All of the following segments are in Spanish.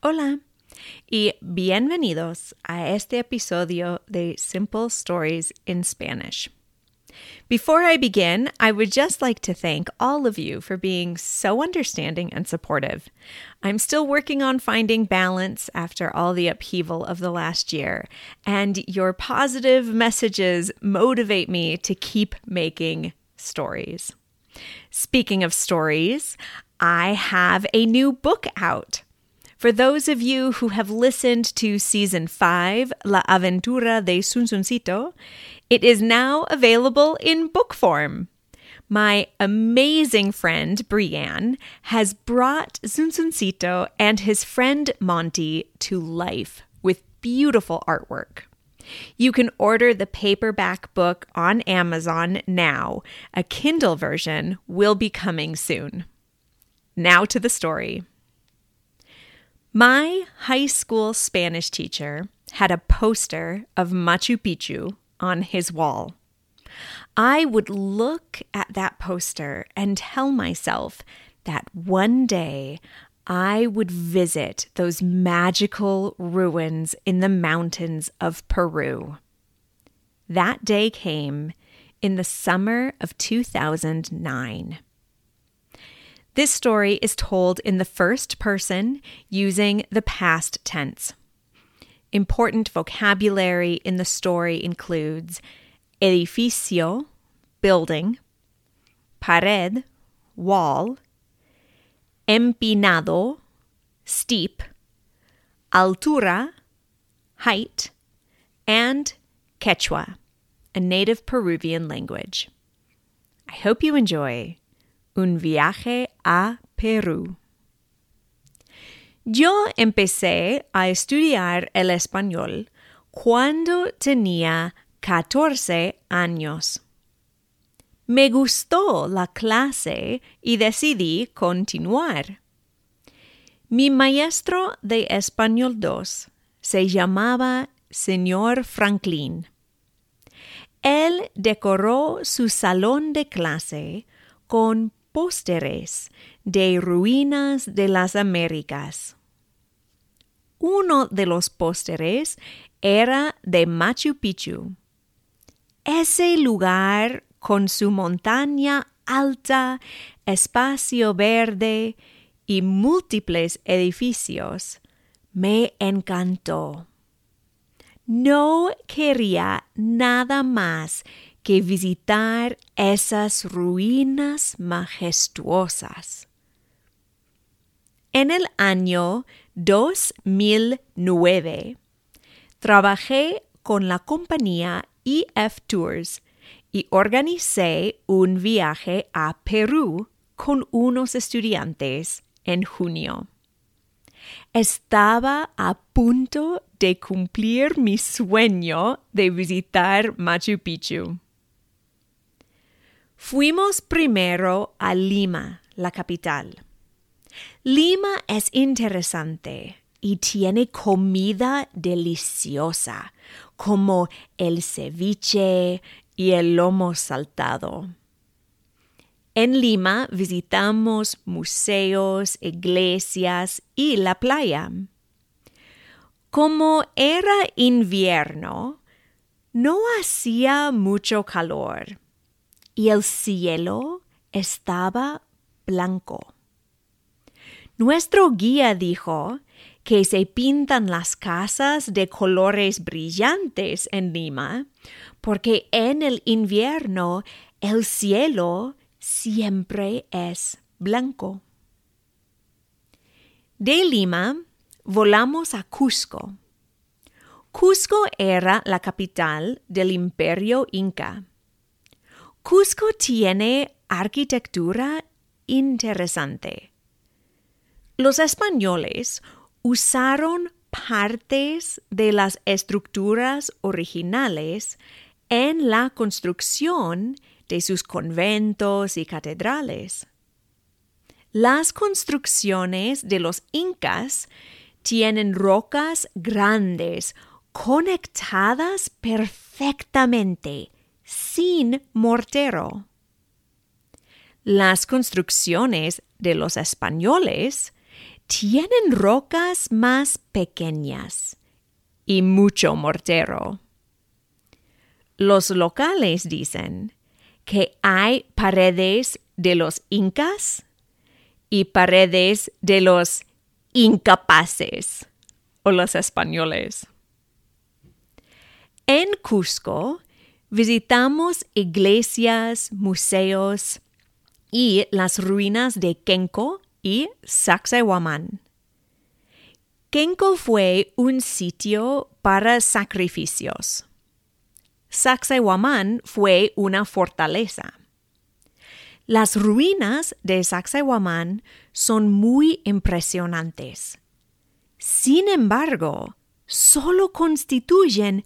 Hola y bienvenidos a este episodio de Simple Stories in Spanish. Before I begin, I would just like to thank all of you for being so understanding and supportive. I'm still working on finding balance after all the upheaval of the last year, and your positive messages motivate me to keep making stories. Speaking of stories, I have a new book out. For those of you who have listened to season 5, La Aventura de Sunsuncito, it is now available in book form. My amazing friend Brienne has brought Zunzuncito and his friend Monty to life with beautiful artwork. You can order the paperback book on Amazon now. A Kindle version will be coming soon. Now to the story. My high school Spanish teacher had a poster of Machu Picchu on his wall. I would look at that poster and tell myself that one day I would visit those magical ruins in the mountains of Peru. That day came in the summer of 2009. This story is told in the first person using the past tense. Important vocabulary in the story includes edificio, building, pared, wall, empinado, steep, altura, height, and Quechua, a native Peruvian language. I hope you enjoy Un viaje a Perú. Yo empecé a estudiar el español cuando tenía 14 años. Me gustó la clase y decidí continuar. Mi maestro de español 2 se llamaba señor Franklin. Él decoró su salón de clase con pósteres de ruinas de las Américas. Uno de los pósteres era de Machu Picchu. Ese lugar con su montaña alta, espacio verde y múltiples edificios me encantó. No quería nada más que visitar esas ruinas majestuosas. En el año 2009, trabajé con la compañía EF Tours y organicé un viaje a Perú con unos estudiantes en junio. Estaba a punto de cumplir mi sueño de visitar Machu Picchu. Fuimos primero a Lima, la capital. Lima es interesante y tiene comida deliciosa, como el ceviche y el lomo saltado. En Lima visitamos museos, iglesias y la playa. Como era invierno, no hacía mucho calor y el cielo estaba blanco. Nuestro guía dijo que se pintan las casas de colores brillantes en Lima porque en el invierno el cielo siempre es blanco. De Lima volamos a Cusco. Cusco era la capital del imperio inca. Cusco tiene arquitectura interesante. Los españoles usaron partes de las estructuras originales en la construcción de sus conventos y catedrales. Las construcciones de los incas tienen rocas grandes conectadas perfectamente sin mortero. Las construcciones de los españoles tienen rocas más pequeñas y mucho mortero. Los locales dicen que hay paredes de los incas y paredes de los incapaces o los españoles. En Cusco visitamos iglesias, museos y las ruinas de Kenko y Sacsayhuamán. Kenko fue un sitio para sacrificios. Sacsayhuamán fue una fortaleza. Las ruinas de Sacsayhuamán son muy impresionantes. Sin embargo, solo constituyen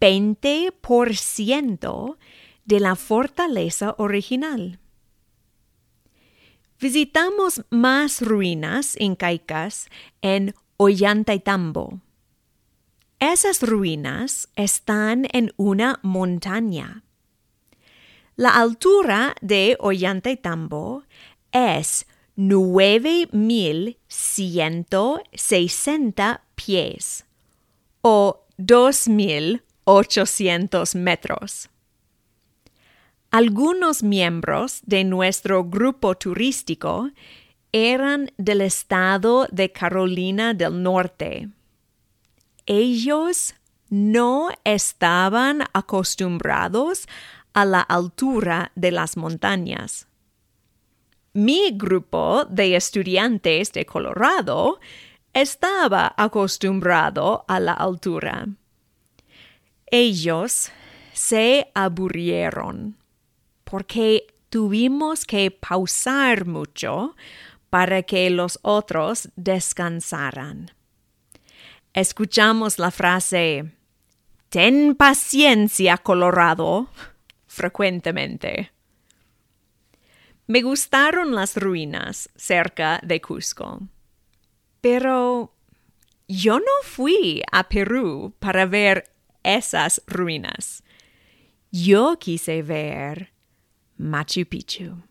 20% de la fortaleza original. Visitamos más ruinas incaicas en Ollantaytambo. Esas ruinas están en una montaña. La altura de Ollantaytambo es 9.160 pies o 2.800 metros. Algunos miembros de nuestro grupo turístico eran del estado de Carolina del Norte. Ellos no estaban acostumbrados a la altura de las montañas. Mi grupo de estudiantes de Colorado estaba acostumbrado a la altura. Ellos se aburrieron porque tuvimos que pausar mucho para que los otros descansaran. Escuchamos la frase Ten paciencia, Colorado frecuentemente. Me gustaron las ruinas cerca de Cusco, pero yo no fui a Perú para ver esas ruinas. Yo quise ver Machu Picchu.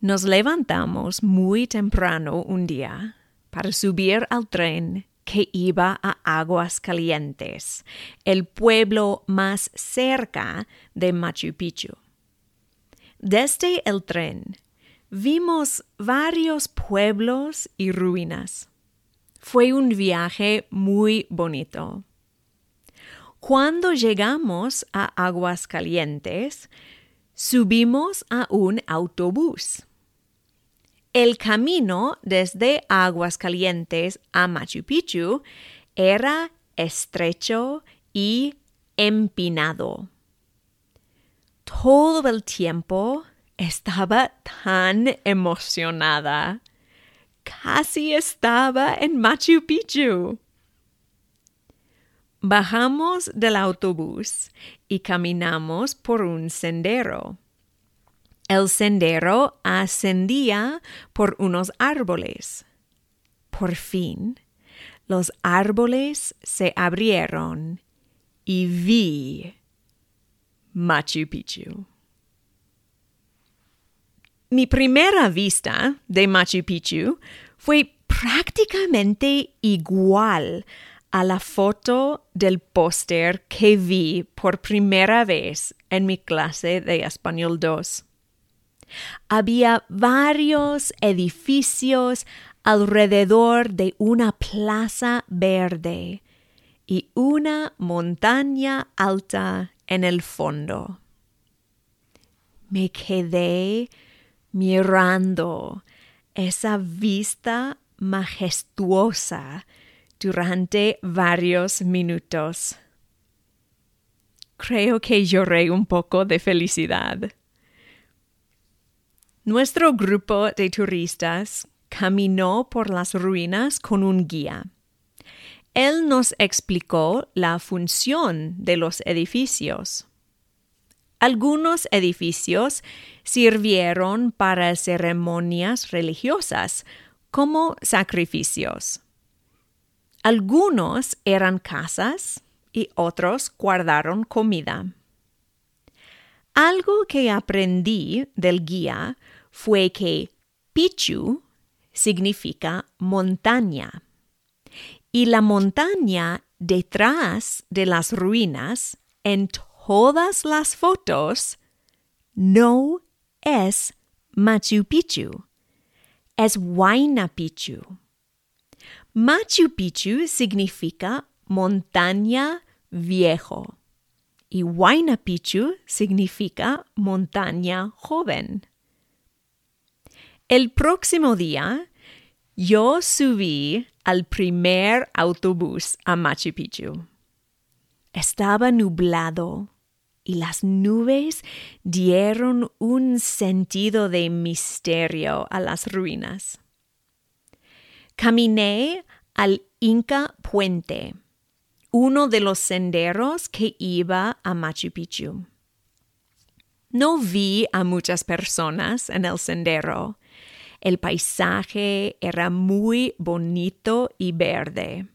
Nos levantamos muy temprano un día para subir al tren que iba a Aguas Calientes, el pueblo más cerca de Machu Picchu. Desde el tren vimos varios pueblos y ruinas. Fue un viaje muy bonito. Cuando llegamos a Aguas Calientes, subimos a un autobús. El camino desde Aguas Calientes a Machu Picchu era estrecho y empinado. Todo el tiempo estaba tan emocionada. Casi estaba en Machu Picchu. Bajamos del autobús y caminamos por un sendero. El sendero ascendía por unos árboles. Por fin, los árboles se abrieron y vi Machu Picchu. Mi primera vista de Machu Picchu fue prácticamente igual a la foto del póster que vi por primera vez en mi clase de Español 2. Había varios edificios alrededor de una plaza verde y una montaña alta en el fondo. Me quedé mirando esa vista majestuosa durante varios minutos. Creo que lloré un poco de felicidad. Nuestro grupo de turistas caminó por las ruinas con un guía. Él nos explicó la función de los edificios. Algunos edificios sirvieron para ceremonias religiosas, como sacrificios. Algunos eran casas y otros guardaron comida. Algo que aprendí del guía fue que Pichu significa montaña. Y la montaña detrás de las ruinas, en todas las fotos, no es Machu Picchu, es Huayna Picchu. Machu Picchu significa montaña viejo y Huayna Picchu significa montaña joven. El próximo día, yo subí al primer autobús a Machu Picchu. Estaba nublado y las nubes dieron un sentido de misterio a las ruinas. Caminé al Inca Puente, uno de los senderos que iba a Machu Picchu. No vi a muchas personas en el sendero. El paisaje era muy bonito y verde.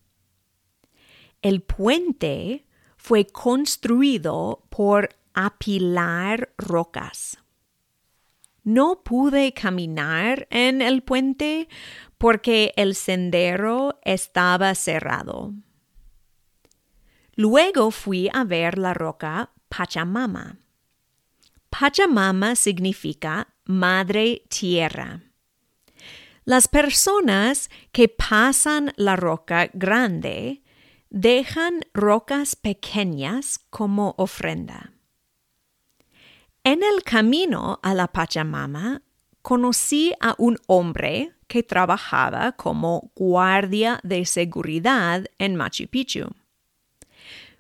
El puente fue construido por apilar rocas. No pude caminar en el puente porque el sendero estaba cerrado. Luego fui a ver la roca Pachamama. Pachamama significa Madre Tierra. Las personas que pasan la roca grande dejan rocas pequeñas como ofrenda. En el camino a la Pachamama conocí a un hombre que trabajaba como guardia de seguridad en Machu Picchu.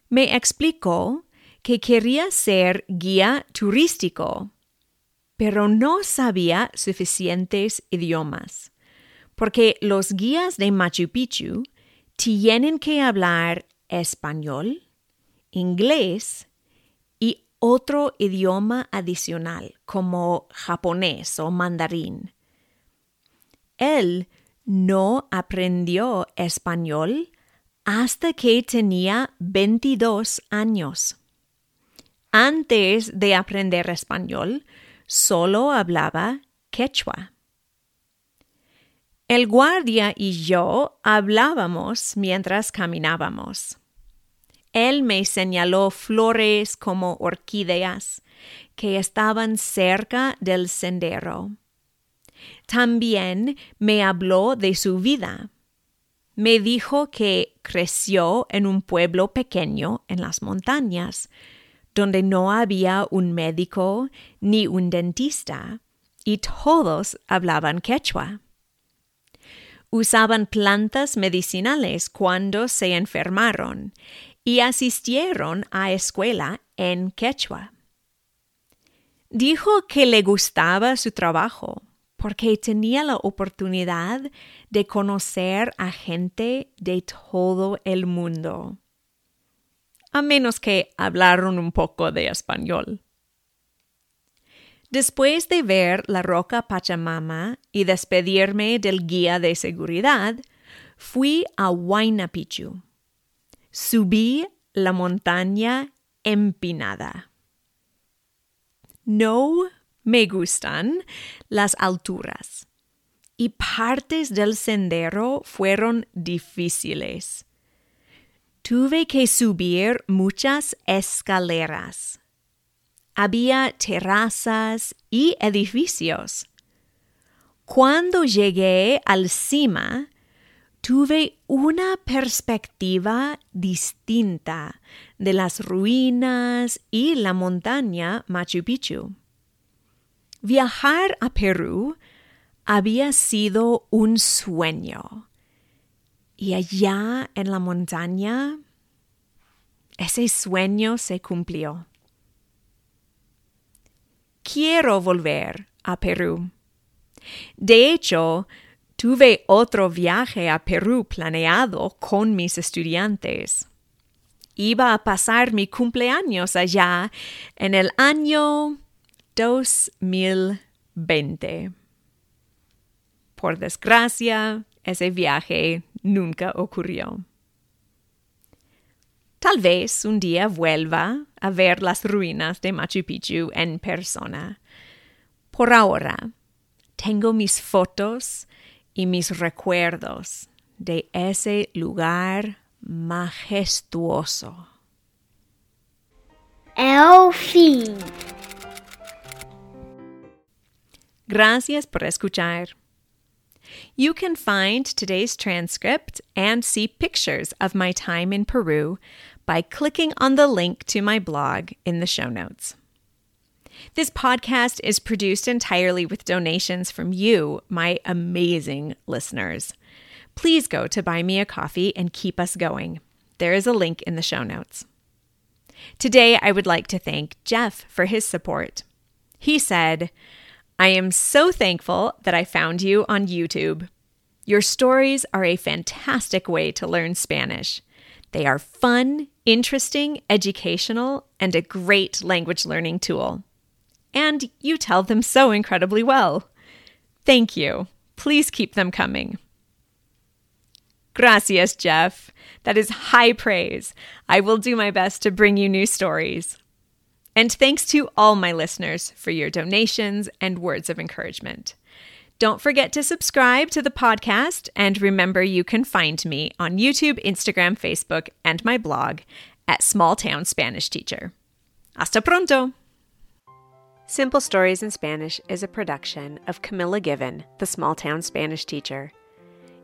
Me explicó que quería ser guía turístico, pero no sabía suficientes idiomas, porque los guías de Machu Picchu tienen que hablar español, inglés y otro idioma adicional como japonés o mandarín. Él no aprendió español hasta que tenía 22 años. Antes de aprender español, solo hablaba quechua. El guardia y yo hablábamos mientras caminábamos. Él me señaló flores como orquídeas que estaban cerca del sendero. También me habló de su vida. Me dijo que creció en un pueblo pequeño en las montañas, donde no había un médico ni un dentista, y todos hablaban quechua usaban plantas medicinales cuando se enfermaron y asistieron a escuela en quechua. Dijo que le gustaba su trabajo porque tenía la oportunidad de conocer a gente de todo el mundo, a menos que hablaron un poco de español. Después de ver la roca Pachamama y despedirme del guía de seguridad, fui a Huayna Picchu. Subí la montaña empinada. No me gustan las alturas y partes del sendero fueron difíciles. Tuve que subir muchas escaleras había terrazas y edificios. Cuando llegué al cima, tuve una perspectiva distinta de las ruinas y la montaña Machu Picchu. Viajar a Perú había sido un sueño. Y allá en la montaña, ese sueño se cumplió quiero volver a Perú. De hecho, tuve otro viaje a Perú planeado con mis estudiantes. Iba a pasar mi cumpleaños allá en el año 2020. Por desgracia, ese viaje nunca ocurrió. Tal vez un día vuelva a ver las ruinas de Machu Picchu en persona. Por ahora, tengo mis fotos y mis recuerdos de ese lugar majestuoso. El fin. Gracias por escuchar. You can find today's transcript and see pictures of my time in Peru by clicking on the link to my blog in the show notes. This podcast is produced entirely with donations from you, my amazing listeners. Please go to Buy Me a Coffee and keep us going. There is a link in the show notes. Today, I would like to thank Jeff for his support. He said, I am so thankful that I found you on YouTube. Your stories are a fantastic way to learn Spanish. They are fun, interesting, educational, and a great language learning tool. And you tell them so incredibly well. Thank you. Please keep them coming. Gracias, Jeff. That is high praise. I will do my best to bring you new stories. And thanks to all my listeners for your donations and words of encouragement. Don't forget to subscribe to the podcast, and remember you can find me on YouTube, Instagram, Facebook, and my blog at Small Town Spanish Teacher. Hasta pronto! Simple Stories in Spanish is a production of Camilla Given, the Small Town Spanish Teacher.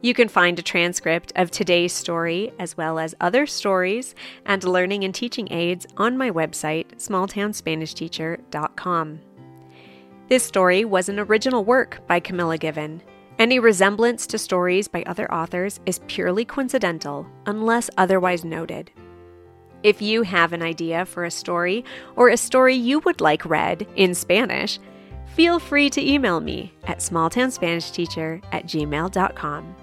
You can find a transcript of today's story, as well as other stories and learning and teaching aids on my website, smalltownspanishteacher.com. This story was an original work by Camilla Given. Any resemblance to stories by other authors is purely coincidental, unless otherwise noted. If you have an idea for a story or a story you would like read in Spanish, feel free to email me at smalltownspanishteacher at gmail.com.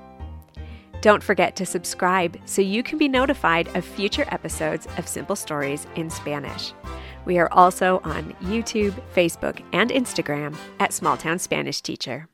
Don't forget to subscribe so you can be notified of future episodes of Simple Stories in Spanish. We are also on YouTube, Facebook, and Instagram at Small Town Spanish Teacher.